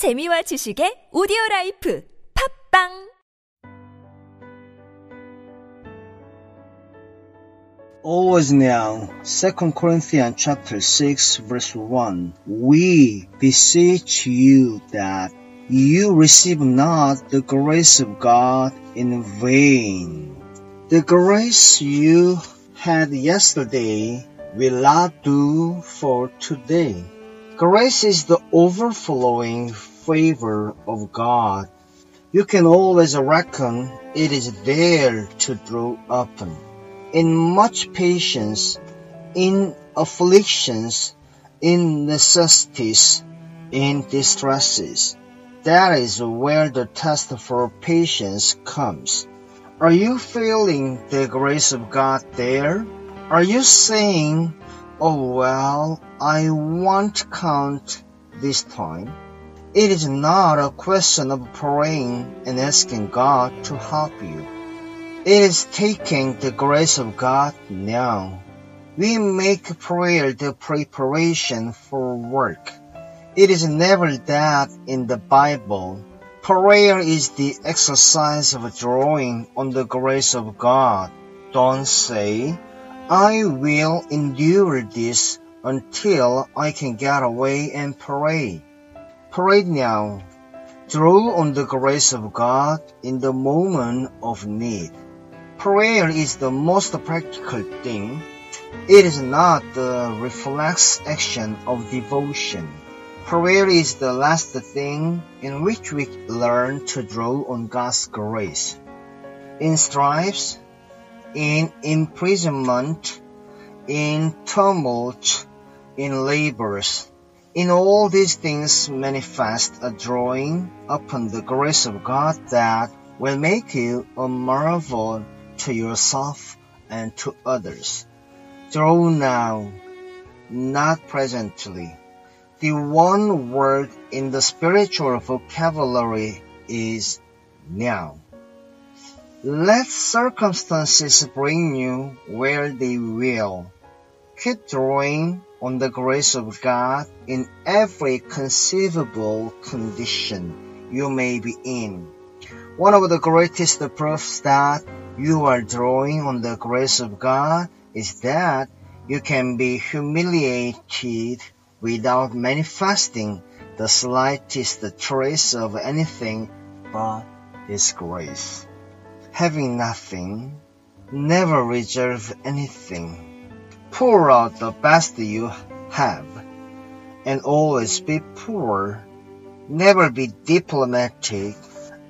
재미와 지식의 오디오 라이프 팝빵 Always now, 2 Corinthians chapter 6 verse 1, we beseech you that you receive not the grace of God in vain. The grace you had yesterday will not do for today. Grace is the overflowing favor of God. You can always reckon it is there to draw upon in much patience, in afflictions, in necessities, in distresses. That is where the test for patience comes. Are you feeling the grace of God there? Are you saying, Oh well, I won't count this time? It is not a question of praying and asking God to help you. It is taking the grace of God now. We make prayer the preparation for work. It is never that in the Bible. Prayer is the exercise of drawing on the grace of God. Don't say, I will endure this until I can get away and pray. Pray now. Draw on the grace of God in the moment of need. Prayer is the most practical thing. It is not the reflex action of devotion. Prayer is the last thing in which we learn to draw on God's grace. In strifes, in imprisonment, in tumult, in labors, in all these things manifest a drawing upon the grace of God that will make you a marvel to yourself and to others. Draw now, not presently. The one word in the spiritual vocabulary is now. Let circumstances bring you where they will. Keep drawing on the grace of God in every conceivable condition you may be in. One of the greatest proofs that you are drawing on the grace of God is that you can be humiliated without manifesting the slightest trace of anything but His grace. Having nothing, never reserve anything. Pour out the best you have, and always be poor. Never be diplomatic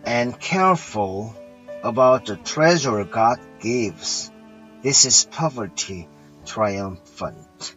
and careful about the treasure God gives. This is poverty triumphant.